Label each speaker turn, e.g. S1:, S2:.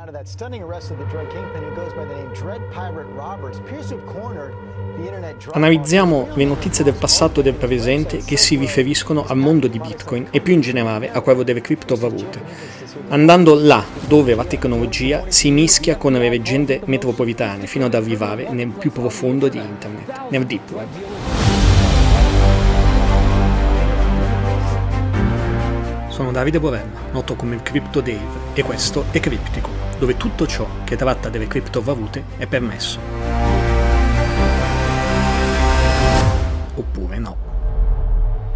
S1: Out of that stunning arrest of the drug kingpin who goes by the name Dread Pirate Roberts appears to have cornered
S2: Analizziamo le notizie del passato e del presente che si riferiscono al mondo di Bitcoin e più in generale a quello delle criptovalute, andando là dove la tecnologia si mischia con le leggende metropolitane fino ad arrivare nel più profondo di Internet, nel Deep Web. Sono Davide Borella, noto come il Crypto Dave, e questo è Criptico, dove tutto ciò che tratta delle criptovalute è permesso.